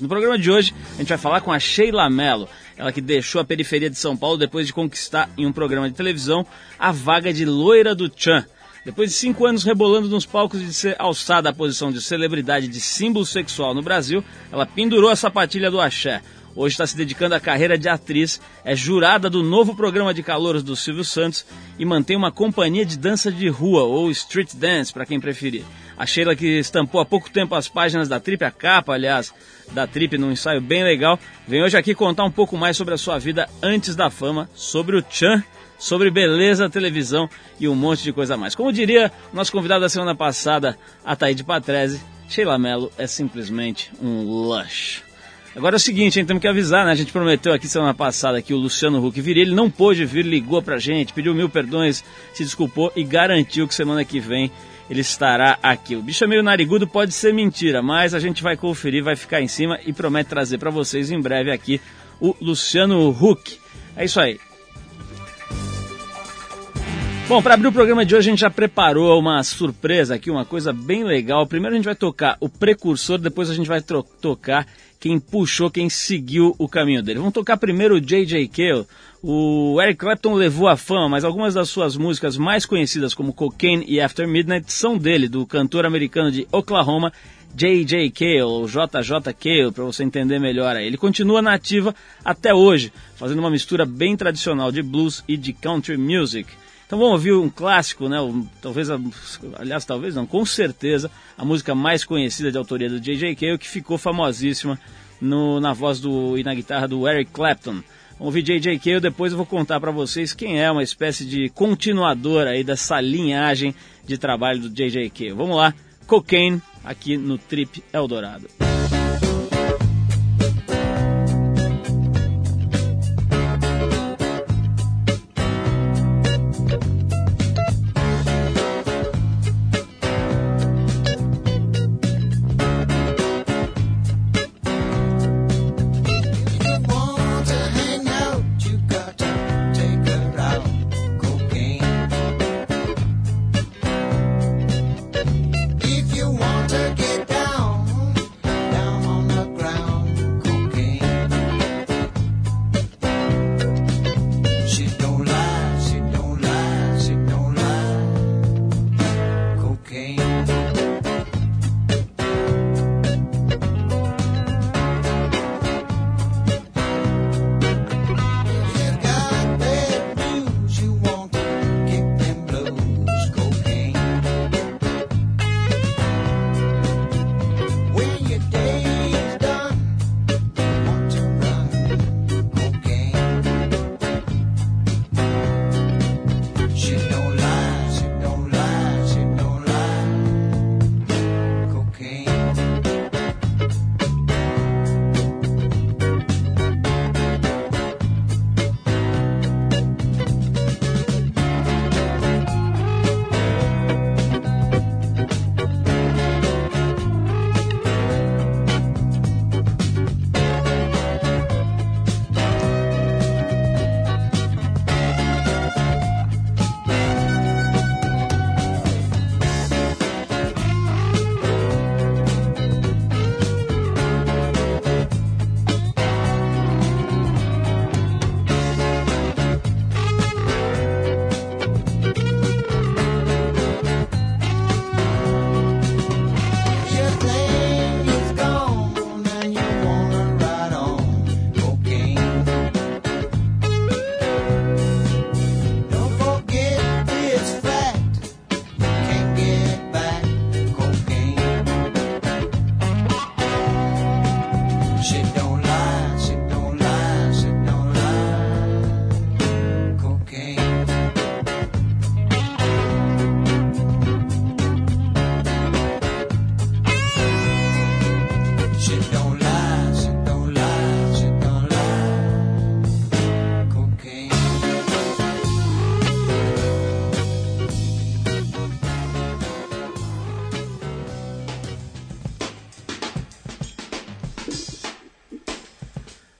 No programa de hoje, a gente vai falar com a Sheila Mello, ela que deixou a periferia de São Paulo depois de conquistar em um programa de televisão a vaga de loira do Chan. Depois de cinco anos rebolando nos palcos e de ser alçada à posição de celebridade de símbolo sexual no Brasil, ela pendurou a sapatilha do axé. Hoje está se dedicando à carreira de atriz, é jurada do novo programa de calouros do Silvio Santos e mantém uma companhia de dança de rua, ou street dance, para quem preferir. A Sheila, que estampou há pouco tempo as páginas da Trip, a capa, aliás, da Trip, num ensaio bem legal, vem hoje aqui contar um pouco mais sobre a sua vida antes da fama, sobre o Chan, sobre beleza, televisão e um monte de coisa mais. Como diria nosso convidado da semana passada, Ataíde Patrese, Sheila Mello é simplesmente um lush. Agora é o seguinte, hein, temos que avisar, né? A gente prometeu aqui semana passada que o Luciano Huck viria, ele não pôde vir, ligou pra gente, pediu mil perdões, se desculpou e garantiu que semana que vem ele estará aqui. O bicho é meio narigudo, pode ser mentira, mas a gente vai conferir, vai ficar em cima e promete trazer para vocês em breve aqui o Luciano Huck. É isso aí. Bom, para abrir o programa de hoje a gente já preparou uma surpresa aqui, uma coisa bem legal. Primeiro a gente vai tocar o precursor, depois a gente vai tocar quem puxou, quem seguiu o caminho dele. Vamos tocar primeiro o J.J. Cale. O Eric Clapton levou a fama, mas algumas das suas músicas mais conhecidas, como Cocaine e After Midnight, são dele, do cantor americano de Oklahoma, J.J. Cale, ou JJ Cale, para você entender melhor. Ele continua na ativa até hoje, fazendo uma mistura bem tradicional de blues e de country music. Então vamos ouvir um clássico, né? talvez, aliás, talvez não, com certeza, a música mais conhecida de autoria do J.J. Cale, que ficou famosíssima no, na voz do, e na guitarra do Eric Clapton. Vamos ouvir. Cale, depois eu vou contar para vocês quem é uma espécie de continuador aí dessa linhagem de trabalho do J.J. Cale. Vamos lá, Cocaine, aqui no Trip Eldorado.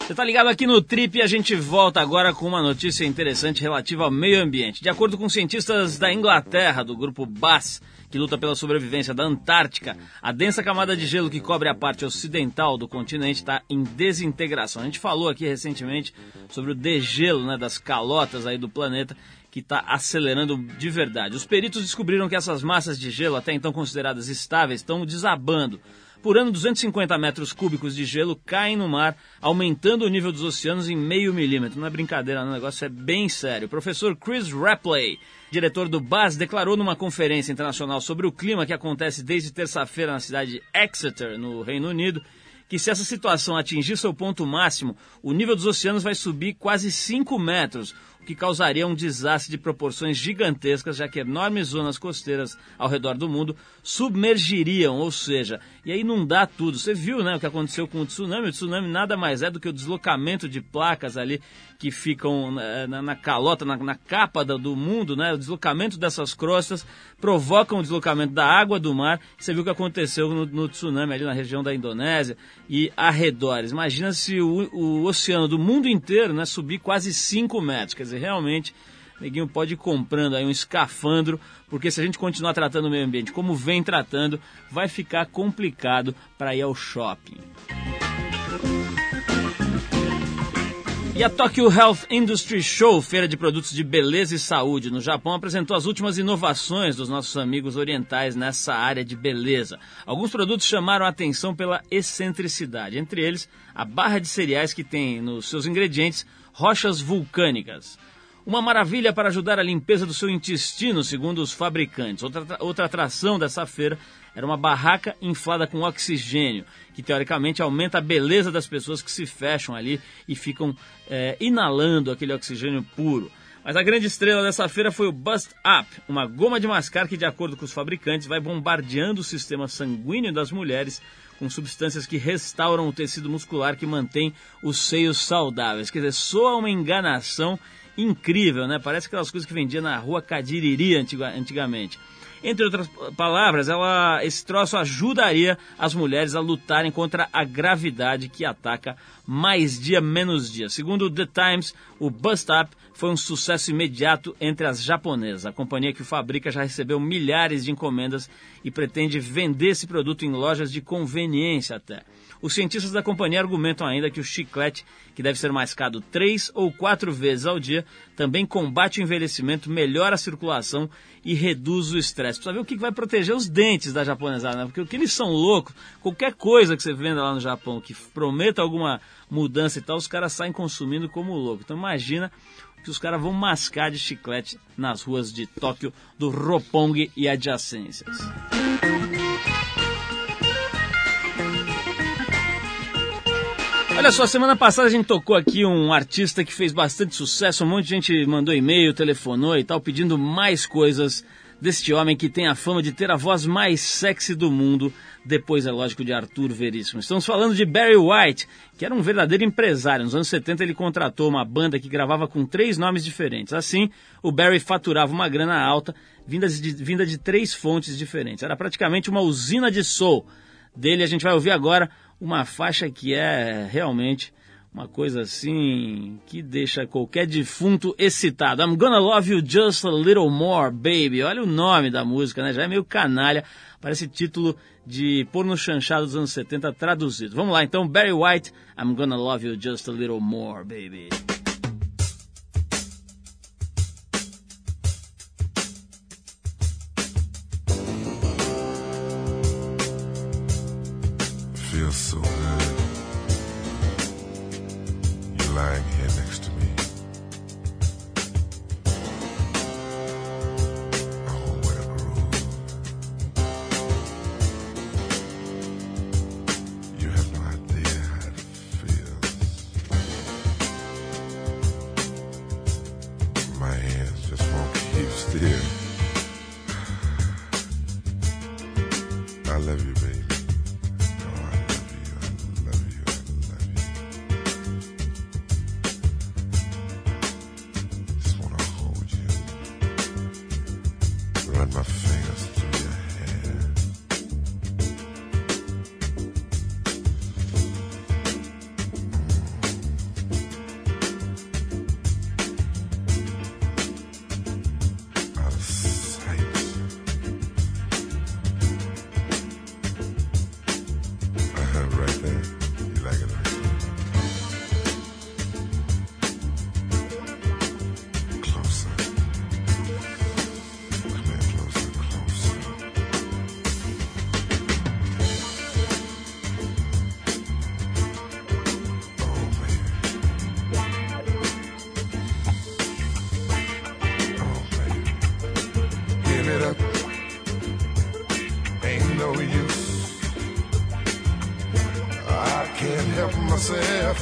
Você tá ligado aqui no Trip e a gente volta agora com uma notícia interessante relativa ao meio ambiente. De acordo com cientistas da Inglaterra, do grupo BAS, que luta pela sobrevivência da Antártica, a densa camada de gelo que cobre a parte ocidental do continente está em desintegração. A gente falou aqui recentemente sobre o degelo né, das calotas aí do planeta que está acelerando de verdade. Os peritos descobriram que essas massas de gelo, até então consideradas estáveis, estão desabando. Por ano, 250 metros cúbicos de gelo caem no mar, aumentando o nível dos oceanos em meio milímetro. Não é brincadeira, não, o negócio é bem sério. O professor Chris Rapley, diretor do BAS, declarou numa conferência internacional sobre o clima que acontece desde terça-feira na cidade de Exeter, no Reino Unido, que se essa situação atingir seu ponto máximo, o nível dos oceanos vai subir quase 5 metros, que causaria um desastre de proporções gigantescas, já que enormes zonas costeiras ao redor do mundo submergiriam, ou seja, ia inundar tudo. Você viu né, o que aconteceu com o tsunami? O tsunami nada mais é do que o deslocamento de placas ali que ficam na, na, na calota, na, na capa do, do, mundo, né? O deslocamento dessas crostas provocam o deslocamento da água do mar. Você viu o que aconteceu no, no tsunami ali na região da Indonésia e arredores. Imagina se o, o oceano do mundo inteiro né, subir quase 5 metros. Quer dizer, realmente, neguinho pode ir comprando aí um escafandro, porque se a gente continuar tratando o meio ambiente como vem tratando, vai ficar complicado para ir ao shopping. E a Tokyo Health Industry Show, feira de produtos de beleza e saúde no Japão, apresentou as últimas inovações dos nossos amigos orientais nessa área de beleza. Alguns produtos chamaram a atenção pela excentricidade, entre eles a barra de cereais que tem nos seus ingredientes rochas vulcânicas. Uma maravilha para ajudar a limpeza do seu intestino, segundo os fabricantes. Outra, outra atração dessa feira era uma barraca inflada com oxigênio, que teoricamente aumenta a beleza das pessoas que se fecham ali e ficam é, inalando aquele oxigênio puro. Mas a grande estrela dessa feira foi o Bust Up, uma goma de mascar que, de acordo com os fabricantes, vai bombardeando o sistema sanguíneo das mulheres com substâncias que restauram o tecido muscular que mantém os seios saudáveis. Quer dizer, soa uma enganação incrível, né? Parece aquelas coisas que vendia na rua Cadiriri antigamente. Entre outras palavras, ela, esse troço ajudaria as mulheres a lutarem contra a gravidade que ataca mais dia menos dia. Segundo o The Times, o Bust Up foi um sucesso imediato entre as japonesas. A companhia que o fabrica já recebeu milhares de encomendas e pretende vender esse produto em lojas de conveniência até. Os cientistas da companhia argumentam ainda que o chiclete, que deve ser mascado três ou quatro vezes ao dia, também combate o envelhecimento, melhora a circulação e reduz o estresse. Precisa ver o que vai proteger os dentes da japonesada, né? porque o que eles são loucos, qualquer coisa que você venda lá no Japão que prometa alguma mudança e tal, os caras saem consumindo como louco. Então imagina que os caras vão mascar de chiclete nas ruas de Tóquio, do Roppongi e adjacências. Olha só, semana passada a gente tocou aqui um artista que fez bastante sucesso, um monte de gente mandou e-mail, telefonou e tal, pedindo mais coisas deste homem que tem a fama de ter a voz mais sexy do mundo, depois, é lógico, de Arthur Veríssimo. Estamos falando de Barry White, que era um verdadeiro empresário. Nos anos 70 ele contratou uma banda que gravava com três nomes diferentes. Assim, o Barry faturava uma grana alta, vinda de, vinda de três fontes diferentes. Era praticamente uma usina de soul. Dele a gente vai ouvir agora uma faixa que é realmente uma coisa assim que deixa qualquer defunto excitado. I'm gonna love you just a little more, baby. Olha o nome da música, né? Já é meio canalha. Parece título de porno chanchado dos anos 70 traduzido. Vamos lá então, Barry White, I'm gonna love you just a little more, baby. So.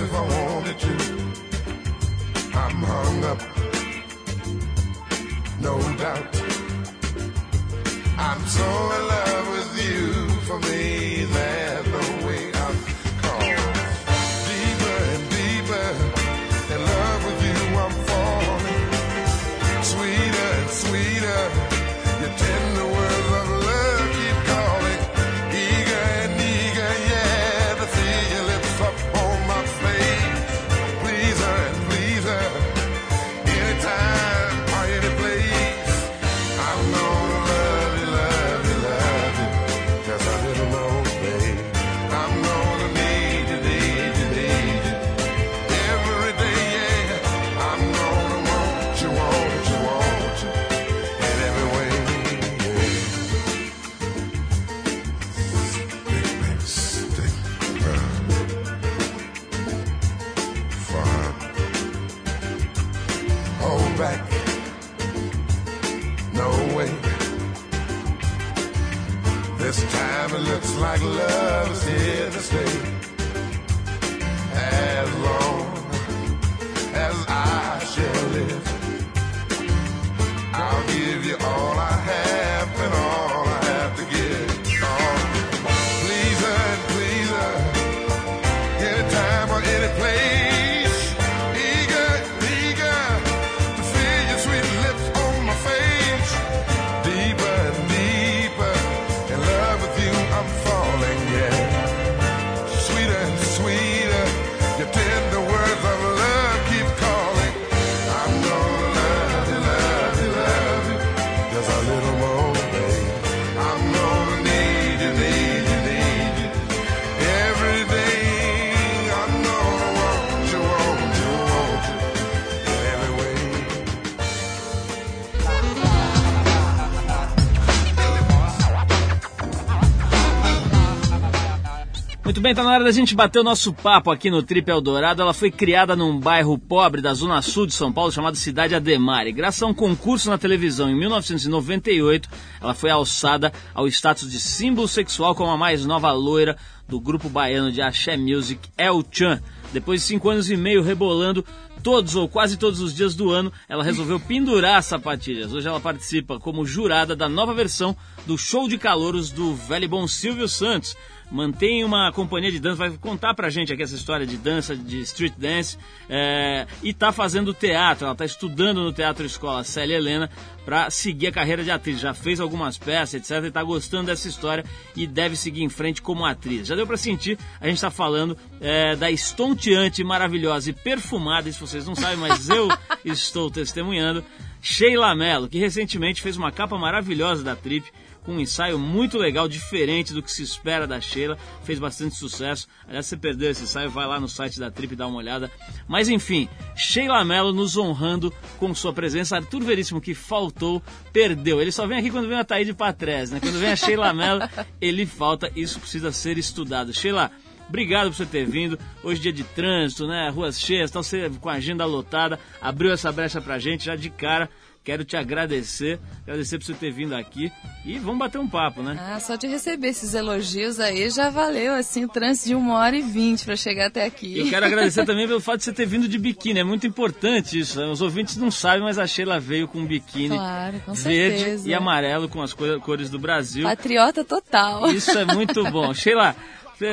if I wanted to. Bem, tá na hora da gente bater o nosso papo aqui no Trip Eldorado. Ela foi criada num bairro pobre da zona sul de São Paulo chamado Cidade Ademar. E graças a um concurso na televisão em 1998, ela foi alçada ao status de símbolo sexual como a mais nova loira do grupo baiano de Axé Music, El Chan. Depois de cinco anos e meio rebolando todos ou quase todos os dias do ano, ela resolveu pendurar as sapatilhas. Hoje ela participa como jurada da nova versão do show de calouros do velho bom Silvio Santos. Mantém uma companhia de dança, vai contar pra gente aqui essa história de dança, de street dance, é, e tá fazendo teatro, ela tá estudando no Teatro Escola Célia Helena para seguir a carreira de atriz. Já fez algumas peças, etc, e tá gostando dessa história e deve seguir em frente como atriz. Já deu pra sentir, a gente tá falando é, da estonteante, maravilhosa e perfumada, isso vocês não sabem, mas eu estou testemunhando, Sheila Mello, que recentemente fez uma capa maravilhosa da Trip, com um ensaio muito legal, diferente do que se espera da Sheila, fez bastante sucesso. Aliás, se você perdeu esse ensaio, vai lá no site da Trip e dá uma olhada. Mas enfim, Sheila Mello nos honrando com sua presença. Arthur Veríssimo, que faltou, perdeu. Ele só vem aqui quando vem a Taíde Patrese, né? Quando vem a Sheila Mello, ele falta. Isso precisa ser estudado. Sheila, Obrigado por você ter vindo. Hoje dia de trânsito, né? Ruas cheias, tal, você com a agenda lotada, abriu essa brecha pra gente já de cara. Quero te agradecer, agradecer por você ter vindo aqui e vamos bater um papo, né? Ah, só de receber esses elogios aí já valeu, assim, o trânsito de uma hora e vinte para chegar até aqui. Eu quero agradecer também pelo fato de você ter vindo de biquíni, é muito importante isso. né? Os ouvintes não sabem, mas a Sheila veio com um biquíni Claro, com verde certeza. e amarelo com as cor- cores do Brasil. Patriota total. Isso é muito bom. Sheila,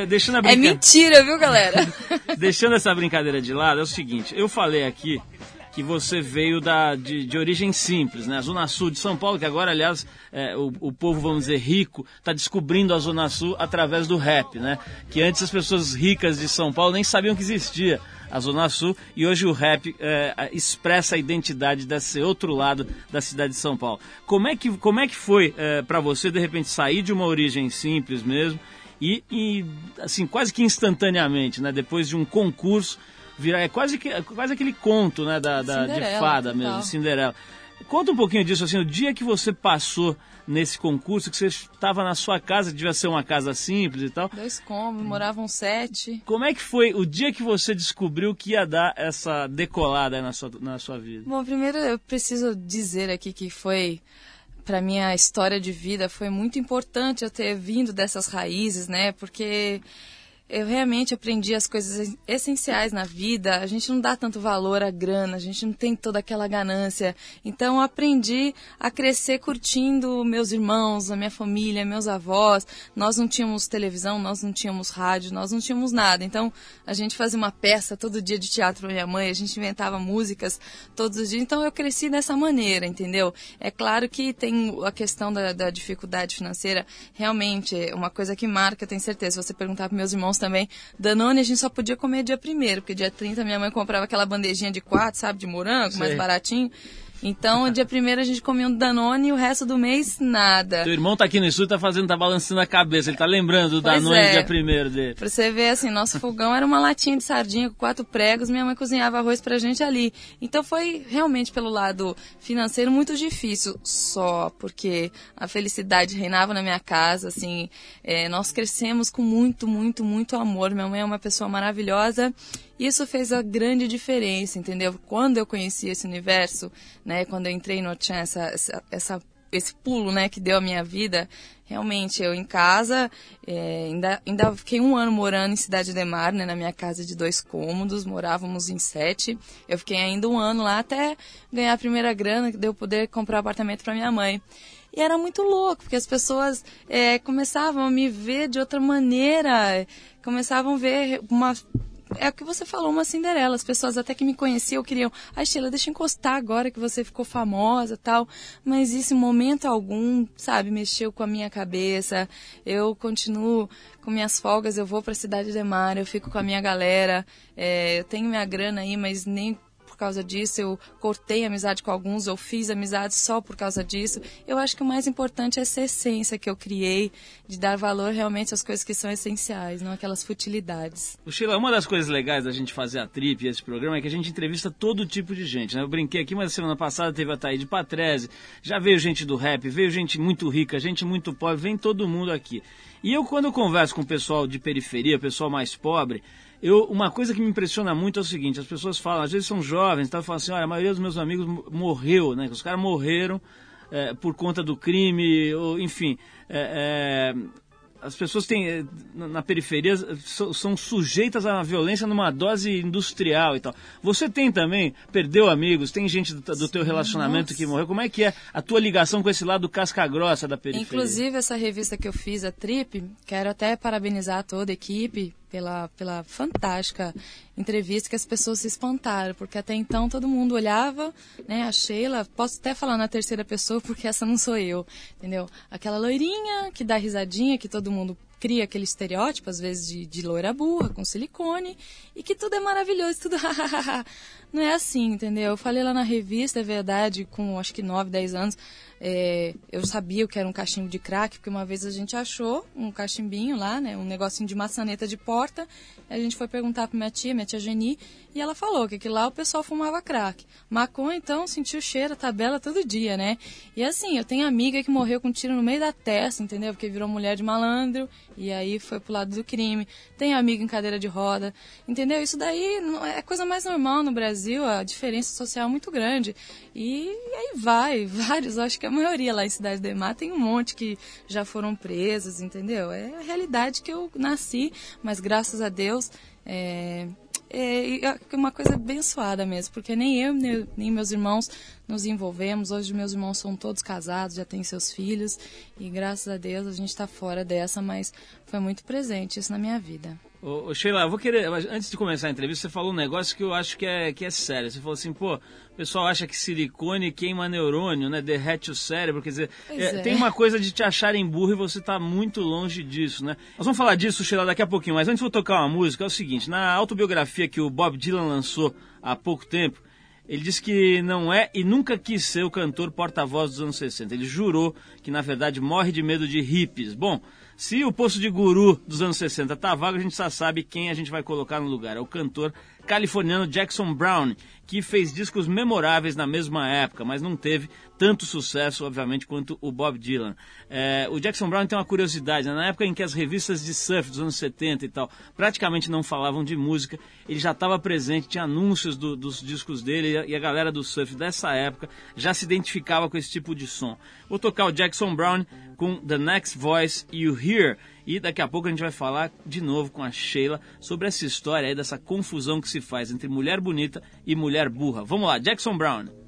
deixando a É brincadeira. mentira, viu, galera? Deixando essa brincadeira de lado, é o seguinte, eu falei aqui que você veio da, de, de origem simples, né? A Zona Sul de São Paulo, que agora, aliás, é, o, o povo, vamos dizer, rico, está descobrindo a Zona Sul através do rap, né? Que antes as pessoas ricas de São Paulo nem sabiam que existia a Zona Sul e hoje o rap é, expressa a identidade desse outro lado da cidade de São Paulo. Como é que, como é que foi é, para você, de repente, sair de uma origem simples mesmo e, e, assim, quase que instantaneamente, né? Depois de um concurso, virar, é quase, que, é quase aquele conto, né? Da, da- de fada mesmo, Cinderela. Conta um pouquinho disso, assim, o dia que você passou nesse concurso, que você estava na sua casa, que devia ser uma casa simples e tal. Dois cômodos, moravam sete. Como é que foi o dia que você descobriu que ia dar essa decolada aí na sua, na sua vida? Bom, primeiro eu preciso dizer aqui que foi para minha história de vida foi muito importante eu ter vindo dessas raízes, né? Porque eu realmente aprendi as coisas essenciais na vida. A gente não dá tanto valor à grana, a gente não tem toda aquela ganância. Então eu aprendi a crescer curtindo meus irmãos, a minha família, meus avós. Nós não tínhamos televisão, nós não tínhamos rádio, nós não tínhamos nada. Então a gente fazia uma peça todo dia de teatro para minha mãe, a gente inventava músicas todos os dias. Então eu cresci dessa maneira, entendeu? É claro que tem a questão da, da dificuldade financeira, realmente é uma coisa que marca, tenho certeza. Se você perguntar para meus irmãos também. Danone a gente só podia comer dia primeiro, porque dia 30 minha mãe comprava aquela bandejinha de quatro, sabe, de morango, mais baratinho. Então, dia primeiro a gente comia um Danone e o resto do mês nada. Teu irmão tá aqui no estúdio, tá fazendo, tá balançando a cabeça, ele tá lembrando do Pois Danone é. dia primeiro dele. Pra você ver, assim, nosso fogão era uma latinha de sardinha com quatro pregos, minha mãe cozinhava arroz pra gente ali. Então foi realmente pelo lado financeiro muito difícil, só porque a felicidade reinava na minha casa, assim, é, nós crescemos com muito, muito, muito amor. Minha mãe é uma pessoa maravilhosa. Isso fez a grande diferença, entendeu? Quando eu conheci esse universo, né, quando eu entrei no Tchan, essa, essa, essa esse pulo, né, que deu a minha vida, realmente eu em casa, é, ainda, ainda fiquei um ano morando em Cidade de Mar, né, na minha casa de dois cômodos, morávamos em sete. Eu fiquei ainda um ano lá até ganhar a primeira grana que deu poder comprar apartamento para minha mãe. E era muito louco, porque as pessoas é, começavam a me ver de outra maneira, começavam a ver uma é o que você falou, uma Cinderela. As pessoas até que me conheciam queriam, ai Sheila, deixa eu encostar agora que você ficou famosa tal. Mas isso em momento algum, sabe, mexeu com a minha cabeça. Eu continuo com minhas folgas, eu vou pra Cidade de Mar, eu fico com a minha galera. É, eu tenho minha grana aí, mas nem causa disso, eu cortei amizade com alguns, eu fiz amizade só por causa disso. Eu acho que o mais importante é essa essência que eu criei, de dar valor realmente às coisas que são essenciais, não aquelas futilidades. O Sheila, uma das coisas legais da gente fazer a trip e esse programa é que a gente entrevista todo tipo de gente, né? Eu brinquei aqui, mas semana passada teve a Thaís de Patrese, já veio gente do rap, veio gente muito rica, gente muito pobre, vem todo mundo aqui. E eu, quando eu converso com o pessoal de periferia, pessoal mais pobre, eu, uma coisa que me impressiona muito é o seguinte, as pessoas falam, às vezes são jovens, então falam assim, olha, a maioria dos meus amigos mo- morreu, né? Os caras morreram é, por conta do crime, ou, enfim, é, é, as pessoas têm na periferia so- são sujeitas à violência numa dose industrial e tal. Você tem também, perdeu amigos, tem gente do, do teu relacionamento nossa. que morreu. Como é que é a tua ligação com esse lado casca grossa da periferia? Inclusive, essa revista que eu fiz, a Trip, quero até parabenizar toda a equipe pela, pela fantástica entrevista que as pessoas se espantaram, porque até então todo mundo olhava, né, a Sheila, posso até falar na terceira pessoa, porque essa não sou eu, entendeu? Aquela loirinha que dá risadinha, que todo mundo cria aquele estereótipo, às vezes, de, de loira burra, com silicone, e que tudo é maravilhoso, tudo Não é assim, entendeu? Eu falei lá na revista, é verdade, com acho que 9, 10 anos, é, eu sabia que era um cachimbo de crack, porque uma vez a gente achou um cachimbinho lá, né, um negocinho de maçaneta de porta, a gente foi perguntar pra minha tia, minha tia Geni, e ela falou que lá o pessoal fumava crack. Maconha, então, sentiu cheiro, a tabela todo dia, né? E assim, eu tenho amiga que morreu com um tiro no meio da testa, entendeu? Porque virou mulher de malandro, e aí foi pro lado do crime. Tenho amiga em cadeira de roda, entendeu? Isso daí é coisa mais normal no Brasil, a diferença social é muito grande. E, aí vai, vários, acho que a maioria lá em Cidade de Mar tem um monte que já foram presos, entendeu? É a realidade que eu nasci, mas graças a Deus é, é é uma coisa abençoada mesmo, porque nem eu nem meus irmãos nos envolvemos. Hoje meus irmãos são todos casados, já têm seus filhos e graças a Deus a gente está fora dessa, mas foi muito presente isso na minha vida. Ô, ô, Sheila, eu vou querer, antes de começar a entrevista, você falou um negócio que eu acho que é, que é sério. Você falou assim, pô, o pessoal acha que silicone queima neurônio, né? Derrete o cérebro, quer dizer, é, é. tem uma coisa de te acharem burro e você tá muito longe disso, né? Nós vamos falar disso, Sheila, daqui a pouquinho, mas antes vou tocar uma música, é o seguinte, na autobiografia que o Bob Dylan lançou há pouco tempo, ele disse que não é e nunca quis ser o cantor porta-voz dos anos 60. Ele jurou que, na verdade, morre de medo de hippies. Bom, se o posto de guru dos anos 60 tá vago, a gente já sabe quem a gente vai colocar no lugar. É o cantor californiano Jackson Brown, que fez discos memoráveis na mesma época, mas não teve tanto sucesso, obviamente, quanto o Bob Dylan. É, o Jackson Brown tem uma curiosidade, né? na época em que as revistas de surf dos anos 70 e tal praticamente não falavam de música, ele já estava presente, tinha anúncios do, dos discos dele e a galera do surf dessa época já se identificava com esse tipo de som. Vou tocar o Jackson Brown com The Next Voice You Hear e daqui a pouco a gente vai falar de novo com a Sheila sobre essa história aí, dessa confusão que se faz entre mulher bonita e mulher burra. Vamos lá, Jackson Brown.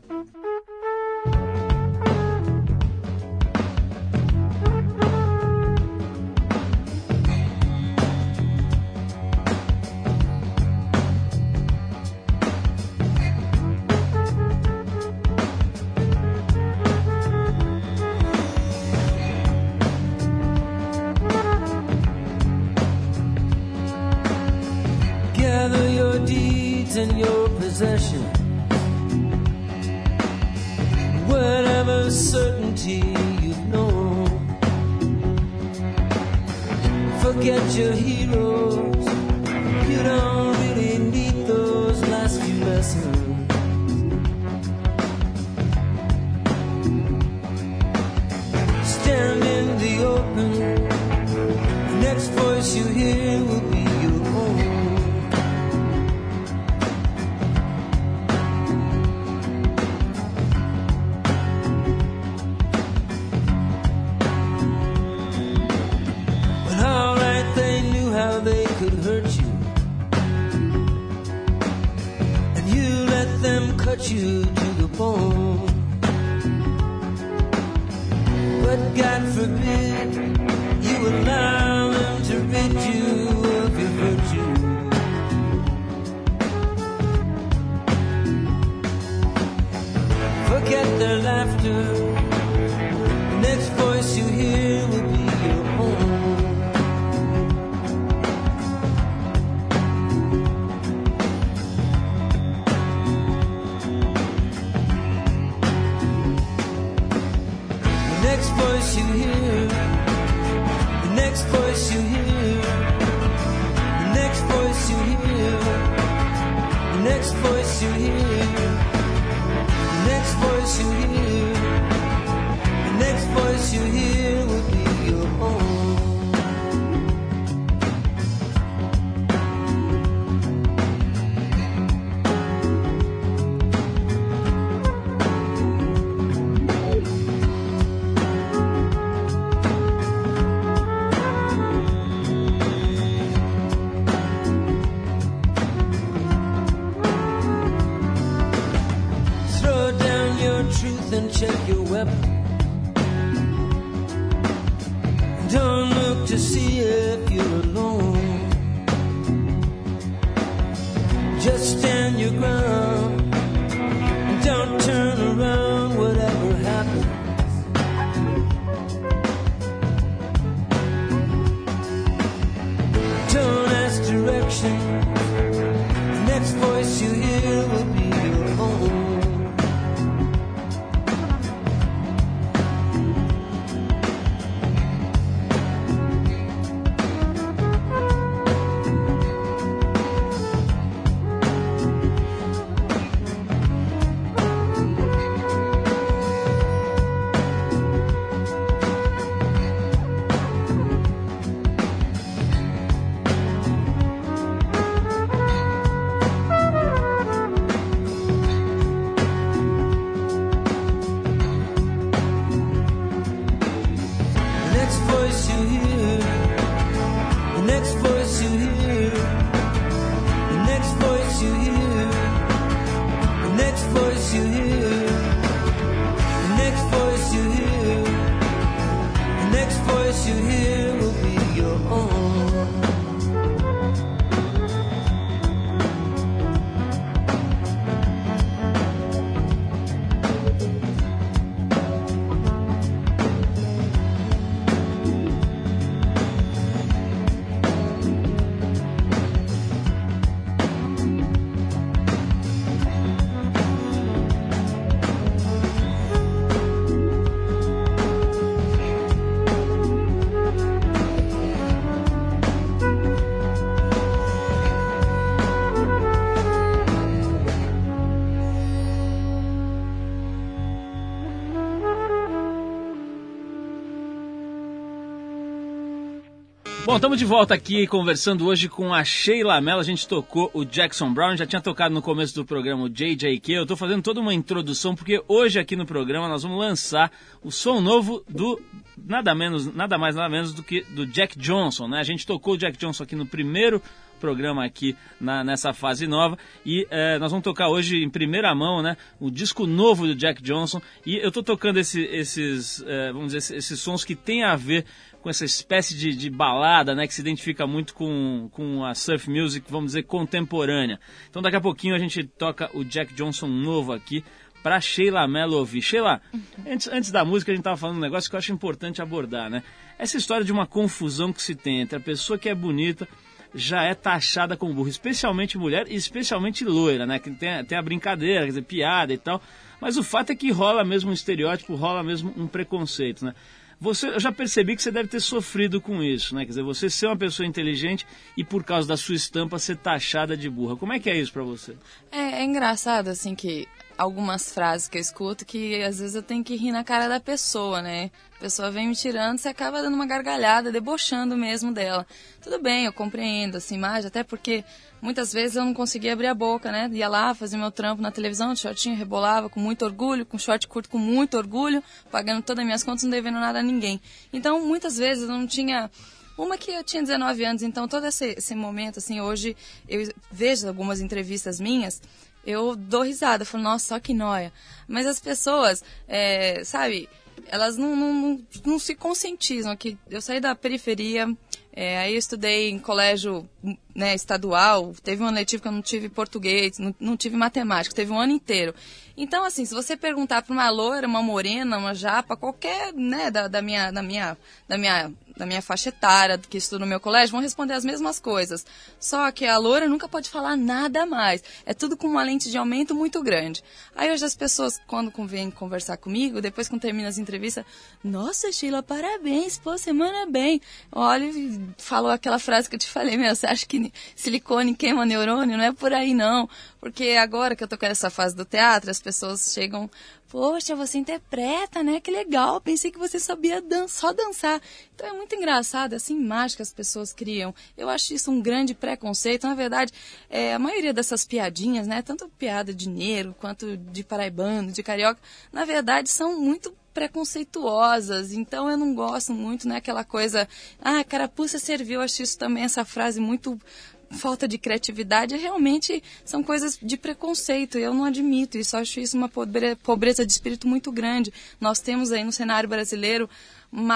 Bom, estamos de volta aqui conversando hoje com a Sheila Mello. A gente tocou o Jackson Brown, já tinha tocado no começo do programa o JJK. Eu estou fazendo toda uma introdução porque hoje aqui no programa nós vamos lançar o som novo do nada menos, nada mais, nada menos do que do Jack Johnson, né? A gente tocou o Jack Johnson aqui no primeiro programa aqui na, nessa fase nova e eh, nós vamos tocar hoje em primeira mão, né? O disco novo do Jack Johnson e eu estou tocando esse, esses, eh, vamos dizer, esses sons que tem a ver com essa espécie de, de, balada, né, que se identifica muito com, com a surf music, vamos dizer, contemporânea. Então daqui a pouquinho a gente toca o Jack Johnson novo aqui para Sheila Mello ouvir. Sheila, antes, antes da música a gente estava falando um negócio que eu acho importante abordar, né? Essa história de uma confusão que se tem entre a pessoa que é bonita já é taxada como burra, especialmente mulher e especialmente loira, né? Que tem, tem a brincadeira, quer dizer, piada e tal. Mas o fato é que rola mesmo um estereótipo, rola mesmo um preconceito, né? Você, eu já percebi que você deve ter sofrido com isso, né? Quer dizer, você ser uma pessoa inteligente e por causa da sua estampa ser taxada de burra. Como é que é isso para você? É, é, engraçado, assim, que algumas frases que eu escuto que às vezes eu tenho que rir na cara da pessoa, né? A pessoa vem me tirando, você acaba dando uma gargalhada, debochando mesmo dela. Tudo bem, eu compreendo essa imagem, até porque muitas vezes eu não conseguia abrir a boca, né? Ia lá, fazia meu trampo na televisão, de shortinho, rebolava com muito orgulho, com short curto com muito orgulho, pagando todas as minhas contas, não devendo nada a ninguém. Então, muitas vezes eu não tinha uma que eu tinha 19 anos, então todo esse, esse momento, assim, hoje eu vejo algumas entrevistas minhas, eu dou risada, falo, nossa, só que noia. Mas as pessoas, é, sabe, elas não, não, não, não, se conscientizam que eu saí da periferia, é, aí eu estudei em colégio né, estadual, teve um ano letivo que eu não tive português, não, não tive matemática, teve um ano inteiro. Então, assim, se você perguntar para uma loira, uma morena, uma japa, qualquer, né, da, da, minha, da, minha, da, minha, da minha faixa etária, que estuda no meu colégio, vão responder as mesmas coisas. Só que a loira nunca pode falar nada mais. É tudo com uma lente de aumento muito grande. Aí hoje as pessoas, quando vêm conversar comigo, depois que termina as entrevistas, nossa, Sheila, parabéns, pô, semana bem. Olha, falou aquela frase que eu te falei, meu, você acha que silicone queima neurônio? Não é por aí, não. Porque agora que eu tô com essa fase do teatro, as pessoas chegam, poxa, você interpreta, né? Que legal, pensei que você sabia dan só dançar. Então é muito engraçado essa imagem que as pessoas criam. Eu acho isso um grande preconceito. Na verdade, é, a maioria dessas piadinhas, né? Tanto piada de negro quanto de paraibano, de carioca, na verdade são muito preconceituosas, então eu não gosto muito, né, aquela coisa, ah, carapuça serviu, eu acho isso também, essa frase muito falta de criatividade realmente são coisas de preconceito. Eu não admito isso. Acho isso uma pobreza de espírito muito grande. Nós temos aí no cenário brasileiro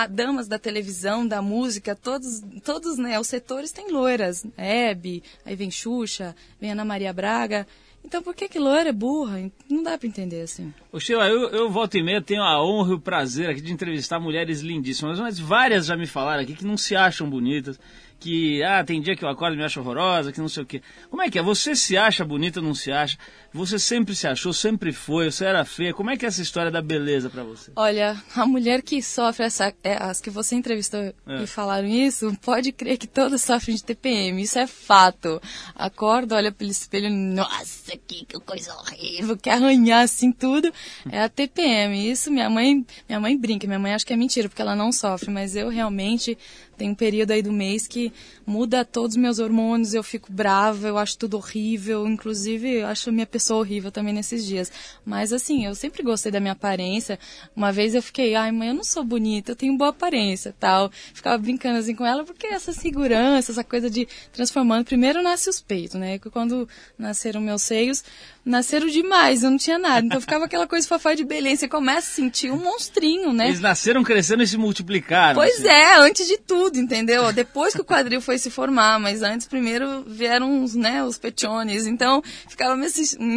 damas da televisão, da música, todos, todos né, os setores têm loiras. Hebe, aí vem Xuxa, vem Ana Maria Braga. Então por que que loira é burra? Não dá para entender assim. Ô Sheila, eu, eu volto e meia tenho a honra e o prazer aqui de entrevistar mulheres lindíssimas, mas várias já me falaram aqui que não se acham bonitas, que ah, tem dia que eu acordo e me acho horrorosa, que não sei o quê. Como é que é? Você se acha bonita ou não se acha? Você sempre se achou, sempre foi, você era feia. Como é que é essa história da beleza para você? Olha, a mulher que sofre essa, é, as que você entrevistou é. e falaram isso, pode crer que todas sofrem de TPM, isso é fato. Acorda, olha pelo espelho, nossa, que, que coisa horrível, quer arranhar assim tudo. É a TPM. Isso minha mãe, minha mãe brinca, minha mãe acha que é mentira porque ela não sofre, mas eu realmente tem um período aí do mês que muda todos os meus hormônios, eu fico brava, eu acho tudo horrível, inclusive eu acho a minha pessoa horrível também nesses dias. Mas assim, eu sempre gostei da minha aparência. Uma vez eu fiquei, ai mãe, eu não sou bonita, eu tenho boa aparência tal. Ficava brincando assim com ela, porque essa segurança, essa coisa de transformando. Primeiro nasce os peitos, né? Quando nasceram meus seios, nasceram demais, eu não tinha nada. Então ficava aquela coisa fofá de beleza. Você começa a sentir um monstrinho, né? Eles nasceram crescendo e se multiplicaram. Pois assim. é, antes de tudo, entendeu? Depois que o quadril foi se formar, mas antes primeiro vieram os, né, os pechones. Então ficava me,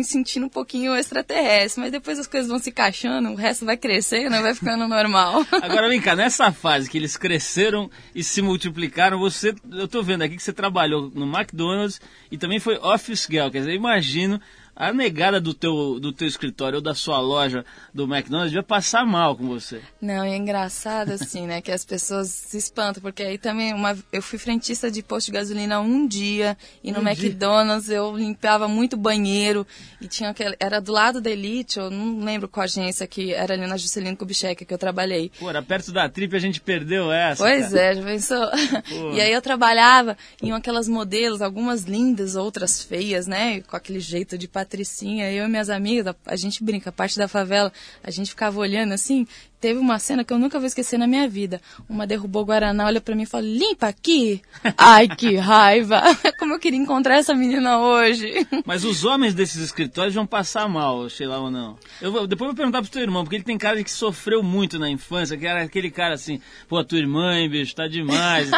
sentindo um pouquinho extraterrestre. Mas depois as coisas vão se encaixando, o resto vai crescendo, vai ficando normal. Agora vem cá, nessa fase que eles cresceram e se multiplicaram, você, eu tô vendo aqui que você trabalhou no McDonald's e também foi office girl, quer dizer, imagino a negada do teu, do teu escritório ou da sua loja do McDonald's devia passar mal com você. Não, é engraçado assim, né? Que as pessoas se espantam, porque aí também uma, eu fui frentista de posto de gasolina um dia e no Um dia? McDonald's eu limpava muito banheiro e tinha aquele, era do lado da Elite, eu não lembro qual agência que era ali na Juscelino Kubitschek que eu trabalhei. Pô, era perto da trip a gente perdeu essa. Pois cara. é, já pensou? Pô. E aí eu trabalhava em aquelas modelos, algumas lindas, outras feias, né? Com aquele jeito de patricinha. Eu e minhas amigas, a, gente brinca, parte da favela, a gente ficava olhando assim. Teve uma cena que eu nunca vou esquecer na minha vida. Uma derrubou o Guaraná, olha pra mim e falou, limpa aqui! Ai, que raiva! Como eu queria encontrar essa menina hoje! Mas os homens desses escritórios vão passar mal, sei lá ou não. Eu vou, depois eu vou perguntar pro teu irmão, porque ele tem cara de que sofreu muito na infância, que era aquele cara assim, pô, tua irmã, hein, bicho, tá demais.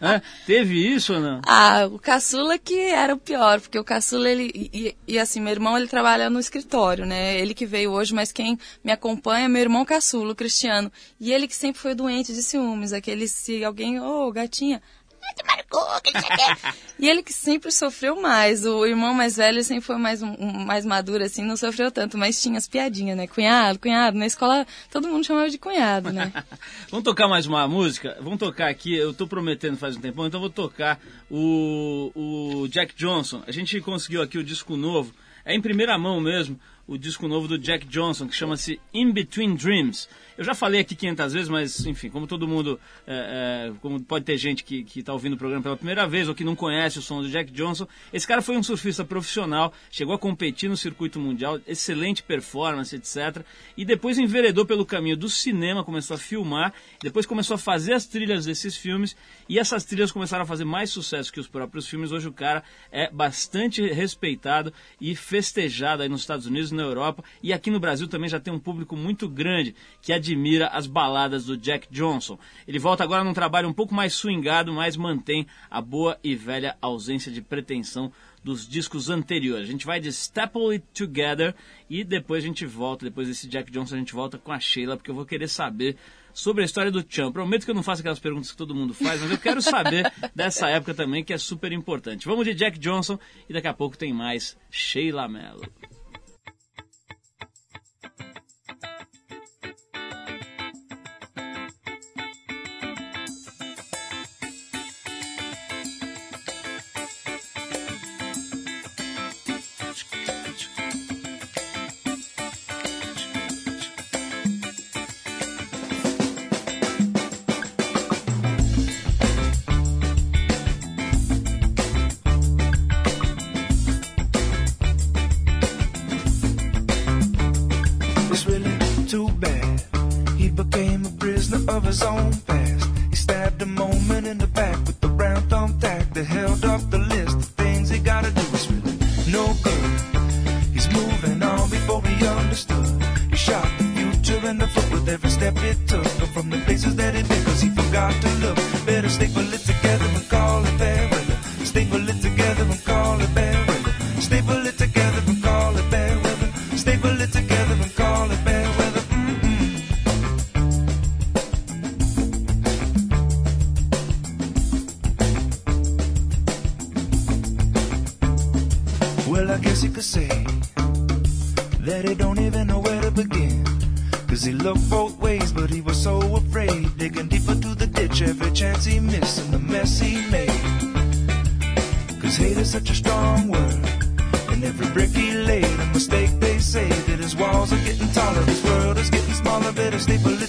Hã? Teve isso ou não? Ah, o caçula que era o pior, porque o caçula, ele. E, e- assim, meu irmão, ele trabalha no escritório, né? Ele que veio hoje, mas quem me acompanha é meu irmão caçula, Cristiano. E ele que sempre foi doente de ciúmes, aquele se alguém, ô, gatinha. ai, te marcou, que. E ele que sempre sofreu mais. O irmão mais velho sempre foi mais, um- mais maduro, assim, não sofreu tanto, mas tinha as piadinhas, né? Cunhado, cunhado. Na escola, todo mundo chamava de cunhado, né? Vamos tocar mais uma música? Vamos tocar aqui, eu tô prometendo faz um tempão, então vou tocar o, o Jack Johnson. A gente conseguiu aqui o disco novo, é em primeira mão mesmo, o disco novo do Jack Johnson, que chama-se In Between Dreams. Eu já falei aqui 500 vezes, mas enfim, como todo mundo, é, é, como pode ter gente que, que tá ouvindo o programa pela primeira vez ou que não conhece o som do Jack Johnson, esse cara foi um surfista profissional, chegou a competir no circuito mundial, excelente performance, etc. E depois enveredou pelo caminho do cinema, começou a filmar, depois começou a fazer as trilhas desses filmes e essas trilhas começaram a fazer mais sucesso que os próprios filmes. Hoje o cara é bastante respeitado e festejado aí nos Estados Unidos, na Europa e aqui no Brasil também já tem um público muito grande que admira as baladas do Jack Johnson. Ele volta agora num trabalho um pouco mais swingado, mas mantém a boa e velha ausência de pretensão dos discos anteriores. A gente vai de Staple It Together e depois a gente volta, depois desse Jack Johnson a gente volta com a Sheila, porque eu vou querer saber sobre a história do Chan. Prometo que eu não faço aquelas perguntas que todo mundo faz, mas eu quero saber dessa época também, que é super importante. Vamos de Jack Johnson e daqui a pouco tem mais Sheila Mello. You could say that he don't even know where to begin. Cause he looked both ways, but he was so afraid. Digging deeper to the ditch every chance he missed and the mess he made. Cause hate is such a strong word. And every brick he laid, a mistake they say that his walls are getting taller, his world is getting smaller. Better stay it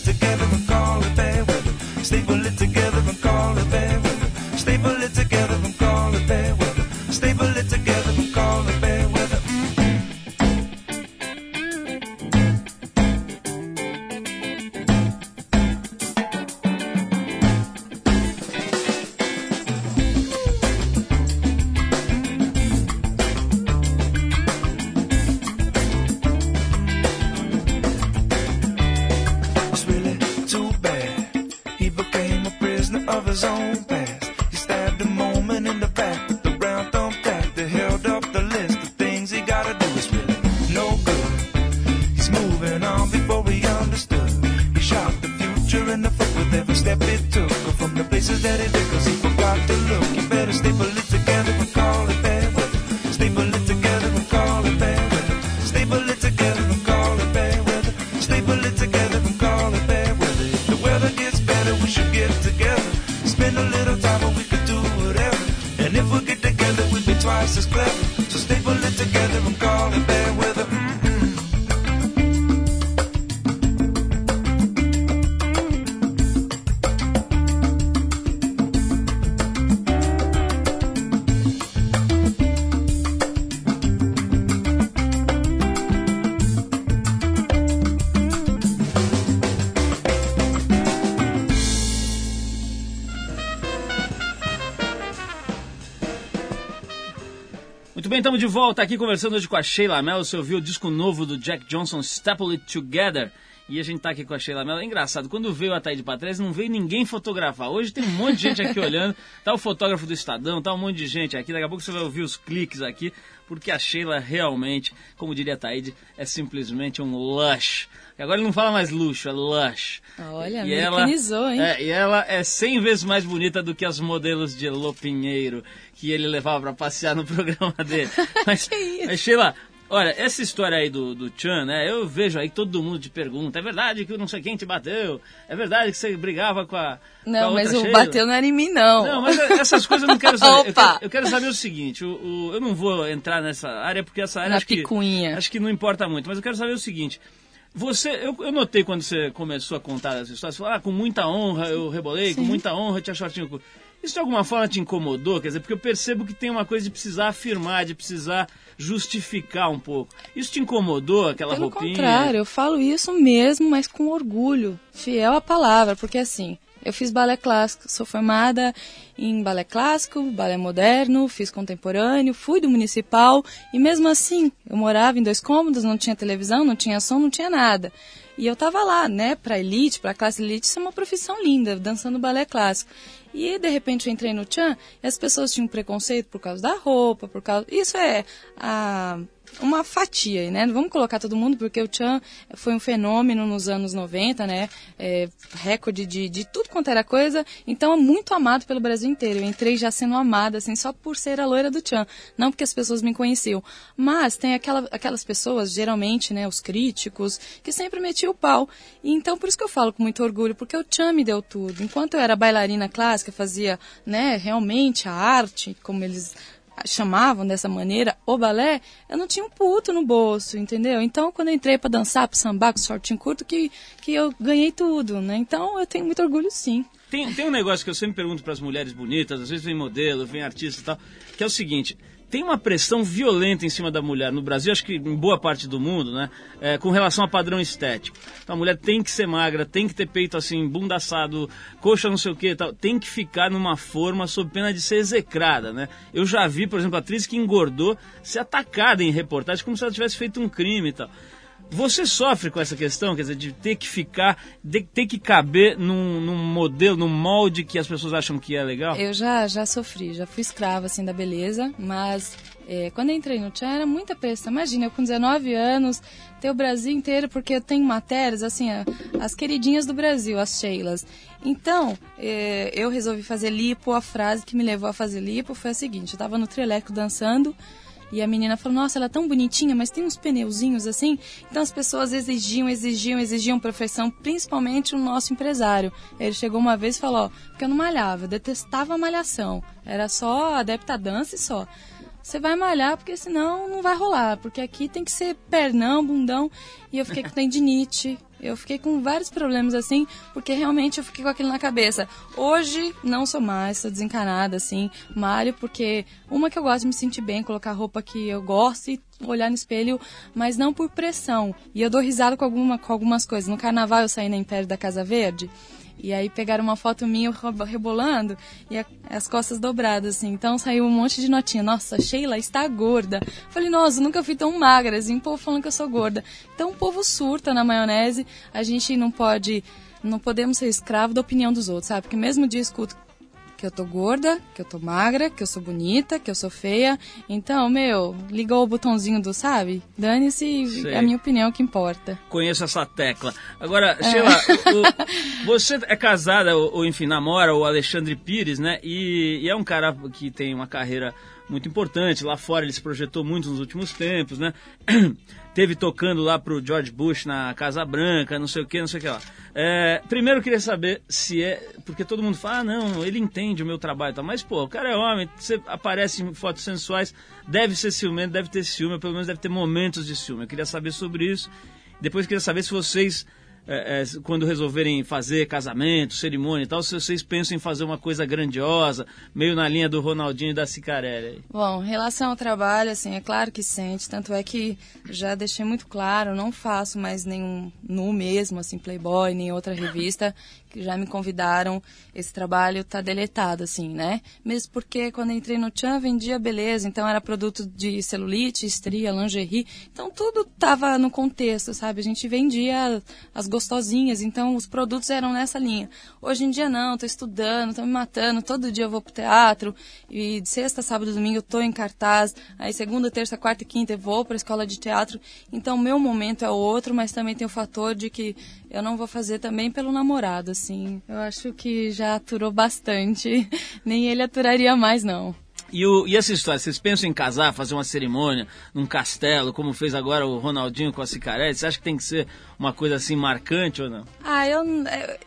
time and we could do whatever. And if we get together, we'd be twice as clever. So stay bullet together and call it better. Estamos de volta aqui conversando hoje com a Sheila Mello. Você ouviu o disco novo do Jack Johnson, Staple It Together. E a gente tá aqui com a Sheila Mello. É engraçado, quando veio a Taíde Patrese, não veio ninguém fotografar. Hoje tem um monte de gente aqui olhando. Tá o fotógrafo do Estadão, tá um monte de gente aqui. Daqui a pouco você vai ouvir os cliques aqui, porque a Sheila realmente, como diria a Taíde, é simplesmente um lush. Agora ele não fala mais luxo, é lush. Olha, E ela, hein? é, e ela é 100 vezes mais bonita do que as modelos de Lopinheiro que ele levava pra passear no programa dele. Mas, Que isso? mas Sheila, olha, essa história aí do, do Chan, né? Eu vejo aí que todo mundo te pergunta: é verdade que o não sei quem te bateu? É verdade que você brigava com a. com a Não, outra mas o Sheila?" bateu não era em mim, não. Não, mas essas coisas eu não quero saber. Eu Opa! quero, eu quero saber o seguinte: o, o- eu não vou entrar nessa área porque essa área Na acho que, picuinha. acho que não importa muito, mas eu quero saber o seguinte. Você, eu, eu notei quando você começou a contar essa história, você falou, ah, com muita honra eu rebolei, com Sim. muita honra eu tinha shortinho. Isso de alguma forma te incomodou? Quer dizer, porque eu percebo que tem uma coisa de precisar afirmar, de precisar justificar um pouco. Isso te incomodou, aquela Pelo roupinha? contrário, eu falo isso mesmo, mas com orgulho, fiel à palavra, porque assim, eu fiz balé clássico, sou formada em balé clássico, balé moderno, fiz contemporâneo, fui do municipal e mesmo assim, eu morava em dois cômodos, não tinha televisão, não tinha som, não tinha nada. E eu tava lá, né, pra elite, pra classe elite, isso é uma profissão linda, dançando balé clássico. E de repente eu entrei no Chan e as pessoas tinham preconceito por causa da roupa, por causa. Isso é a uma fatia, né? Vamos colocar todo mundo, porque o Chan foi um fenômeno nos anos 90, né? É, recorde de, de tudo quanto era coisa. Então, é muito amado pelo Brasil inteiro. Eu entrei já sendo amada, assim, só por ser a loira do Chan. Não porque as pessoas me conheciam. Mas tem aquela, aquelas pessoas, geralmente, né? Os críticos, que sempre metiam o pau. E então, por isso que eu falo com muito orgulho, porque o Chan me deu tudo. Enquanto eu era bailarina clássica, fazia, né? Realmente a arte, como eles chamavam dessa maneira o balé, eu não tinha um puto no bolso, entendeu? Então, quando eu entrei pra dançar, pra sambar com shortinho curto, que, que eu ganhei tudo, né? Então, eu tenho muito orgulho, sim. Tem, tem um negócio que eu sempre pergunto para as mulheres bonitas, às vezes vem modelo, vem artista e tal, que é o seguinte: tem uma pressão violenta em cima da mulher no Brasil, acho que em boa parte do mundo, né? é, com relação a padrão estético. Então a mulher tem que ser magra, tem que ter peito assim, bunda assado, coxa não sei o que tal, tem que ficar numa forma sob pena de ser execrada, né? Eu já vi, por exemplo, atriz que engordou ser atacada em reportagem como se ela tivesse feito um crime e tal. Você sofre com essa questão, quer dizer, de ter que ficar, de ter que caber num, num modelo, num molde que as pessoas acham que é legal? Eu já, já sofri, já fui escrava, assim, da beleza, mas é, quando entrei no Tchan era muita pressão. Imagina, eu com 19 anos, ter o Brasil inteiro, porque eu tenho matérias, assim, as queridinhas do Brasil, as Sheilas. Então, é, eu resolvi fazer lipo, a frase que me levou a fazer lipo foi a seguinte, eu tava no trio elétrico dançando, e a menina falou, nossa, ela é tão bonitinha, mas tem uns pneuzinhos assim. Então as pessoas exigiam, exigiam, exigiam perfeição, principalmente o nosso empresário. Ele chegou uma vez e falou, ó, porque eu não malhava, eu detestava a malhação. Era só adepta à dança e só. Você vai malhar porque senão não vai rolar, porque aqui tem que ser pernão, bundão. E eu fiquei com tendinite, eu fiquei com vários problemas assim, porque realmente eu fiquei com aquilo na cabeça. Hoje não sou mais, sou desencanada assim, malho porque uma que eu gosto de me sentir bem, colocar roupa que eu gosto e olhar no espelho, mas não por pressão. E eu dou risada com, alguma, com algumas coisas. No carnaval eu saí na Império da Casa Verde. E aí pegaram uma foto minha rebolando e a- as costas dobradas, assim. Então saiu um monte de notinha. Nossa, Sheila está gorda. Falei, nossa, nunca fui tão magra, assim, o povo falando que eu sou gorda. Então o povo surta na maionese. A gente não pode, não podemos ser escravo da opinião dos outros, sabe? Porque mesmo dia escuto que eu tô gorda, que eu tô magra, que eu sou bonita, que eu sou feia. Então, meu, ligou o botãozinho do, sabe? Dane-se, é a minha opinião que importa. Conheço essa tecla. Agora, Sheila, o- você é casada, ou, ou, enfim, namora o Alexandre Pires, né? E, e é um cara que tem uma carreira muito importante. Lá fora ele se projetou muito nos últimos tempos, né? Teve tocando lá pro George Bush na Casa Branca, não sei o que, não sei o que lá. É, primeiro eu queria saber se é. Porque todo mundo fala, ah, não, ele entende o meu trabalho e tal. Mas, pô, o cara é homem, você aparece em fotos sensuais, deve ser ciumento, deve ter ciúme, pelo menos deve ter momentos de ciúme. Eu queria saber sobre isso. Depois eu queria saber se vocês é, é, quando resolverem fazer casamento, cerimônia e tal, se vocês pensam em fazer uma coisa grandiosa, meio na linha do Ronaldinho e da Cicarelli. Bom, em relação ao trabalho, assim, é claro que sente, tanto é que já deixei muito claro, não faço mais nenhum nu mesmo, assim, Playboy, nem outra revista, que já me convidaram, esse trabalho tá deletado, assim, né? Mesmo porque quando entrei no Tchan vendia beleza, então era produto de celulite, estria, lingerie, então tudo tava no contexto, sabe? A gente vendia as gostosinhas, então os produtos eram nessa linha. Hoje em dia não, tô estudando, tô me matando, todo dia eu vou pro teatro, e de sexta, sábado, domingo eu tô em cartaz, aí segunda, terça, quarta e quinta eu vou pra escola de teatro, então meu momento é outro, mas também tem o fator de que eu não vou fazer também pelo namorado, assim. Eu acho que já aturou bastante. Nem ele aturaria mais, não. E, o, e essa história, vocês pensam em casar, fazer uma cerimônia num castelo, como fez agora o Ronaldinho com a Cicarelli? Você acha que tem que ser uma coisa assim marcante ou não? Ah, eu,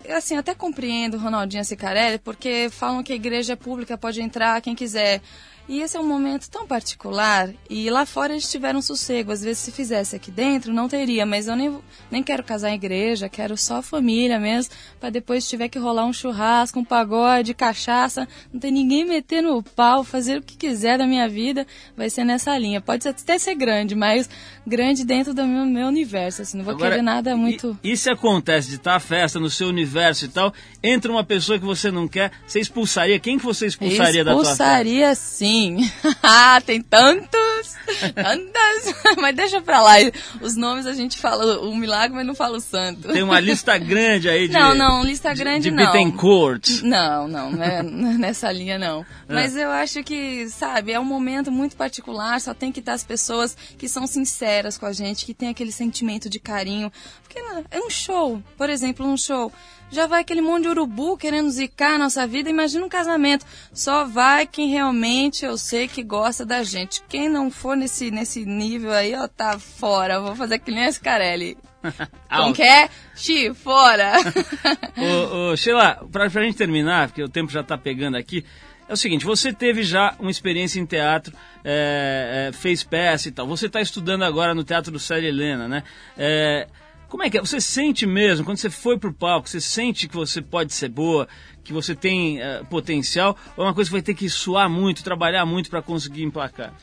eu, assim, até compreendo o Ronaldinho e a Cicarelli, porque falam que a igreja pública pode entrar quem quiser. E esse é um momento tão particular e lá fora eles tiveram sossego. Às vezes se fizesse aqui dentro não teria, mas eu nem, nem quero casar em igreja, quero só família mesmo, para depois se tiver que rolar um churrasco, um pagode, cachaça, não tem ninguém metendo o pau, fazer o que quiser da minha vida, vai ser nessa linha. Pode até ser grande, mas grande dentro do meu, meu universo, assim, não vou Agora, querer nada muito... E, e se acontece de estar a festa no seu universo e tal, entra uma pessoa que você não quer, você expulsaria? Quem que você expulsaria, da tua? Expulsaria sim. ah, tem tantos, tantas. mas deixa pra lá. Os nomes a gente fala o milagre, mas não fala o santo. Tem uma lista grande aí de. Não, não, lista grande de, de não. Bittencourt. Não, não, não é nessa linha não. Mas eu acho que, sabe, é um momento muito particular, só tem que estar as pessoas que são sinceras com a gente, que tem aquele sentimento de carinho. Porque é um show, por exemplo, um show já vai aquele monte de urubu querendo zicar a nossa vida. Imagina um casamento. Só vai quem realmente eu sei que gosta da gente. Quem não for nesse, nesse nível aí, ó, tá fora. Vou fazer que nem a Scarelli. Quem quer? Xi, fora! ô, ô, Sheila, pra, pra gente terminar, porque o tempo já tá pegando aqui, é o seguinte, você teve já uma experiência em teatro, é, é, fez peça e tal. Você está estudando agora no Teatro do Célia Helena, né? É, como é que é? Você sente mesmo, quando você foi pro palco, você sente que você pode ser boa, que você tem uh, potencial, ou é uma coisa que vai ter que suar muito, trabalhar muito para conseguir emplacar?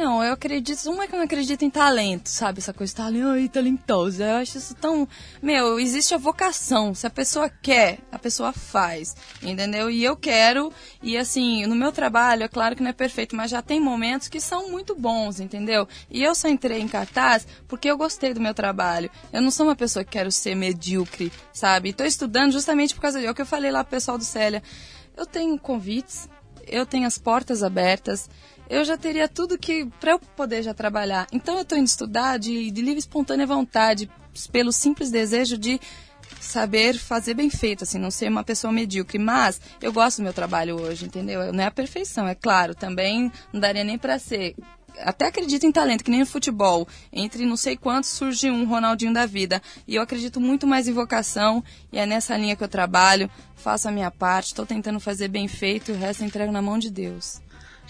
Não, eu acredito. Uma é que eu não acredito em talento, sabe? Essa coisa talento, ai, talentosa. Eu acho isso tão. Meu, existe a vocação. Se a pessoa quer, a pessoa faz. Entendeu? E eu quero. E assim, no meu trabalho, é claro que não é perfeito, mas já tem momentos que são muito bons, entendeu? E eu só entrei em cartaz porque eu gostei do meu trabalho. Eu não sou uma pessoa que quero ser medíocre, sabe? Estou estudando justamente por causa disso. É o que eu falei lá pro pessoal do Célia. Eu tenho convites, eu tenho as portas abertas eu já teria tudo que para eu poder já trabalhar. Então eu estou indo estudar de, de livre espontânea vontade, pelo simples desejo de saber fazer bem feito, assim, não ser uma pessoa medíocre. Mas eu gosto do meu trabalho hoje, entendeu? Não é a perfeição, é claro. Também não daria nem para ser. Até acredito em talento, que nem no futebol. Entre não sei quantos surge um Ronaldinho da vida. E eu acredito muito mais em vocação, e é nessa linha que eu trabalho. Faço a minha parte, estou tentando fazer bem feito, o resto entrego na mão de Deus.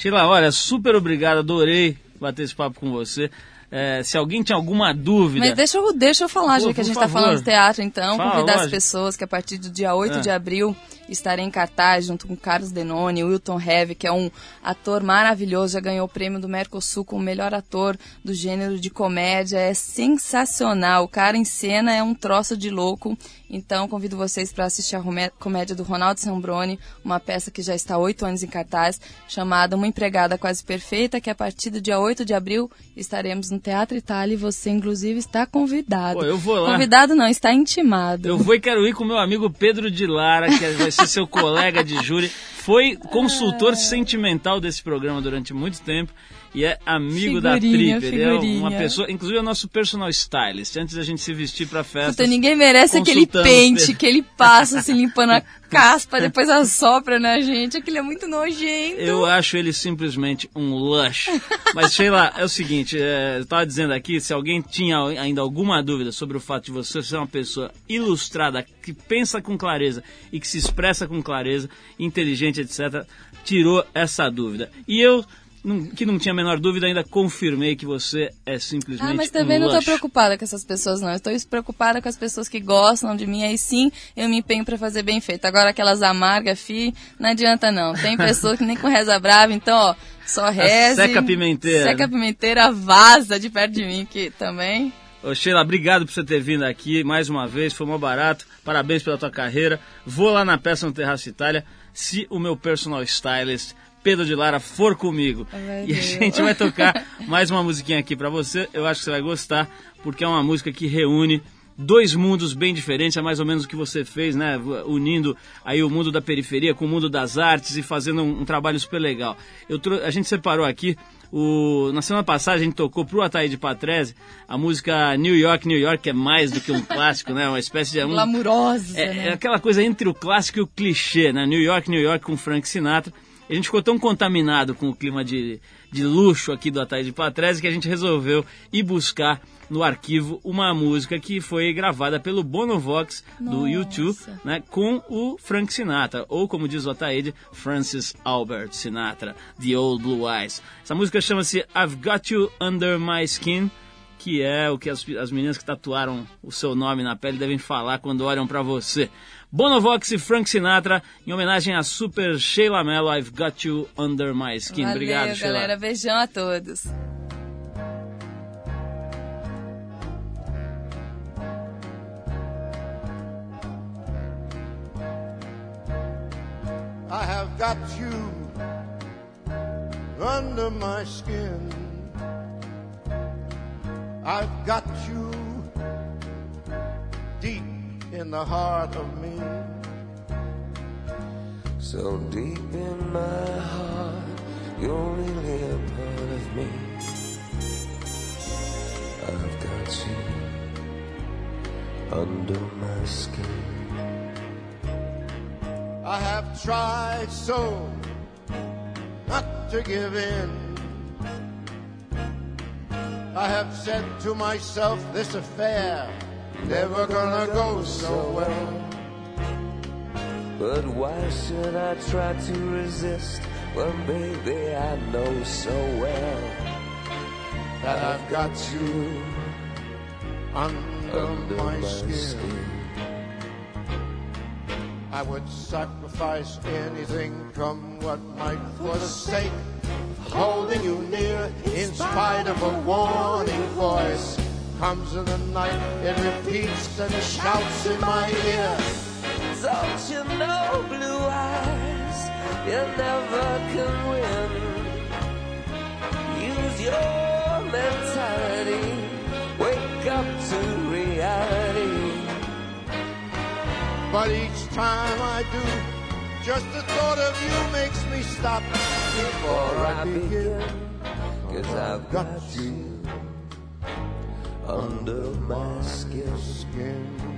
Sheila, olha, super obrigado, adorei bater esse papo com você. É, se alguém tinha alguma dúvida. Mas deixa eu, deixa eu falar, Pô, já que a gente está falando de teatro, então, Fala, convidar lógico. as pessoas que a partir do dia 8 é. de abril estarei em cartaz junto com Carlos Denoni, Wilton Heve, que é um ator maravilhoso, já ganhou o prêmio do Mercosul como melhor ator do gênero de comédia, é sensacional. O cara em cena é um troço de louco. Então, convido vocês para assistir a comédia do Ronaldo Sambroni, uma peça que já está há oito anos em cartaz, chamada Uma Empregada Quase Perfeita, que a partir do dia 8 de abril estaremos no Teatro Itália e você, inclusive, está convidado. Pô, eu vou lá. Convidado não, está intimado. Eu vou e quero ir com meu amigo Pedro de Lara, que vai ser seu colega de júri foi consultor sentimental desse programa durante muito tempo e é amigo da Figurinha, Trip. Ele é uma pessoa, inclusive é o nosso personal stylist, antes da gente se vestir pra festa. Puta, ninguém merece aquele pente que ele passa se limpando a caspa, depois assopra na gente. Aquilo é muito nojento. Eu acho ele simplesmente um lush. Mas, Sheila, é o seguinte, é, eu tava dizendo aqui, se alguém tinha ainda alguma dúvida sobre o fato de você ser uma pessoa ilustrada, que pensa com clareza e que se expressa com clareza, inteligente, etc., tirou essa dúvida. E eu, não- que não tinha a menor dúvida, ainda confirmei que você é simplesmente Ah, mas também um não lush. preocupada com essas pessoas, não. Estou preocupada com as pessoas que gostam de mim. Aí sim, eu me empenho pra fazer bem feito. Agora, aquelas amargas, fi, não adianta não. Tem pessoa que nem com reza brava, então, ó, só reze. seca pimenteira, Seca pimenteira, vaza de perto de mim, que também... Ô Sheila, obrigado por você ter vindo aqui mais uma vez, foi mó barato. Parabéns pela tua carreira. Vou lá na peça no Terraço Itália se o meu personal stylist Pedro de Lara for comigo. Ai, e a gente vai tocar mais uma musiquinha aqui pra você. Eu acho que você vai gostar, porque é uma música que reúne dois mundos bem diferentes, é mais ou menos o que você fez, né? Unindo aí o mundo da periferia com o mundo das artes e fazendo um, um trabalho super legal. Eu a gente separou aqui o, na semana passada a gente tocou pro Ataíde Patrese a música New York, New York, que é mais do que um clássico, né? Uma espécie de... Um, Glamurosa, é, né? é aquela coisa entre o clássico e o clichê, né? New York, New York com Frank Sinatra. A gente ficou tão contaminado com o clima de, de luxo aqui do Ataíde Patrese que a gente resolveu ir buscar no arquivo uma música que foi gravada pelo Bonovox do Nossa. YouTube, né, com o Frank Sinatra, ou como diz o Ataíde, Francis Albert Sinatra, The Old Blue Eyes. Essa música chama-se I've Got You Under My Skin, que é o que as, as meninas que tatuaram o seu nome na pele devem falar quando olham pra você. Bonovox e Frank Sinatra, em homenagem a Super Sheila Mello, I've Got You Under My Skin. Valeu, Obrigado, Sheila. galera. Beijão a todos. I have got you under my skin. I've got you deep in the heart of me. So deep in my heart, you're a part of me. I've got you under my skin. I have tried so not to give in. I have said to myself, this affair never gonna go so well. But why should I try to resist when, baby, I know so well That I've got you under, under my, my skin. skin? I would sacrifice anything, come what might, for the sake of holding you near. In spite of a warning voice, comes in the night, it repeats and shouts in my ear. Don't you know, blue eyes, you never can win. Use your mentality, wake up to reality. But each time I do, just the thought of you makes me stop before I begin. Cause I've got you under my skin. Skin.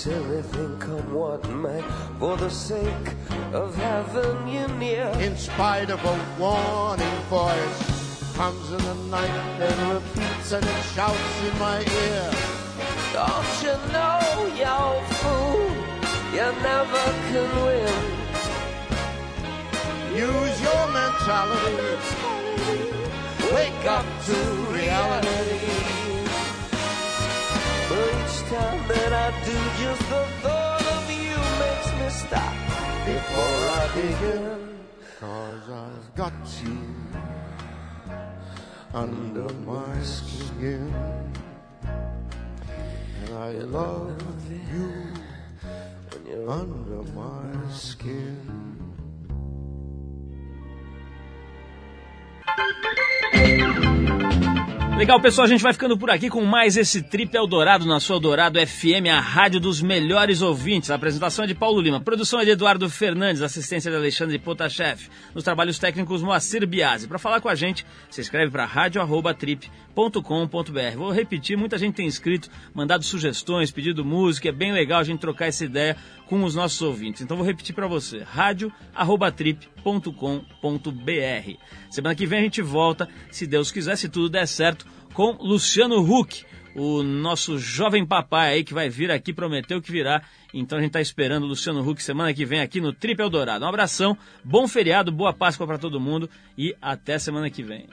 Sacrifice everything, come what may, for the sake of having you near. In spite of a warning voice, comes in the night and repeats and it shouts in my ear. Don't you know, you fool, you never can win. Use your mentality. Wake up to reality. Time that I do, just the thought of you makes me stop before I begin. Cause I've got you under my skin. And I love you when you're under my skin. Legal, pessoal, a gente vai ficando por aqui com mais esse Trip Eldorado na sua Eldorado FM, a rádio dos melhores ouvintes. A apresentação é de Paulo Lima, produção é de Eduardo Fernandes, assistência de Alexandre Potashev, nos trabalhos técnicos Moacir Biasi. Para falar com a gente, se escreve para rádio@trip.com.br. Vou repetir, muita gente tem escrito, mandado sugestões, pedido música, é bem legal a gente trocar essa ideia com os nossos ouvintes. Então vou repetir para você, rádio@trip.com.br. Semana que vem a gente volta, se Deus quiser, se tudo der certo, com Luciano Huck, o nosso jovem papai aí que vai vir aqui, prometeu que virá. Então a gente está esperando o Luciano Huck semana que vem aqui no Trip Eldorado. Um abração, bom feriado, boa Páscoa para todo mundo e até semana que vem.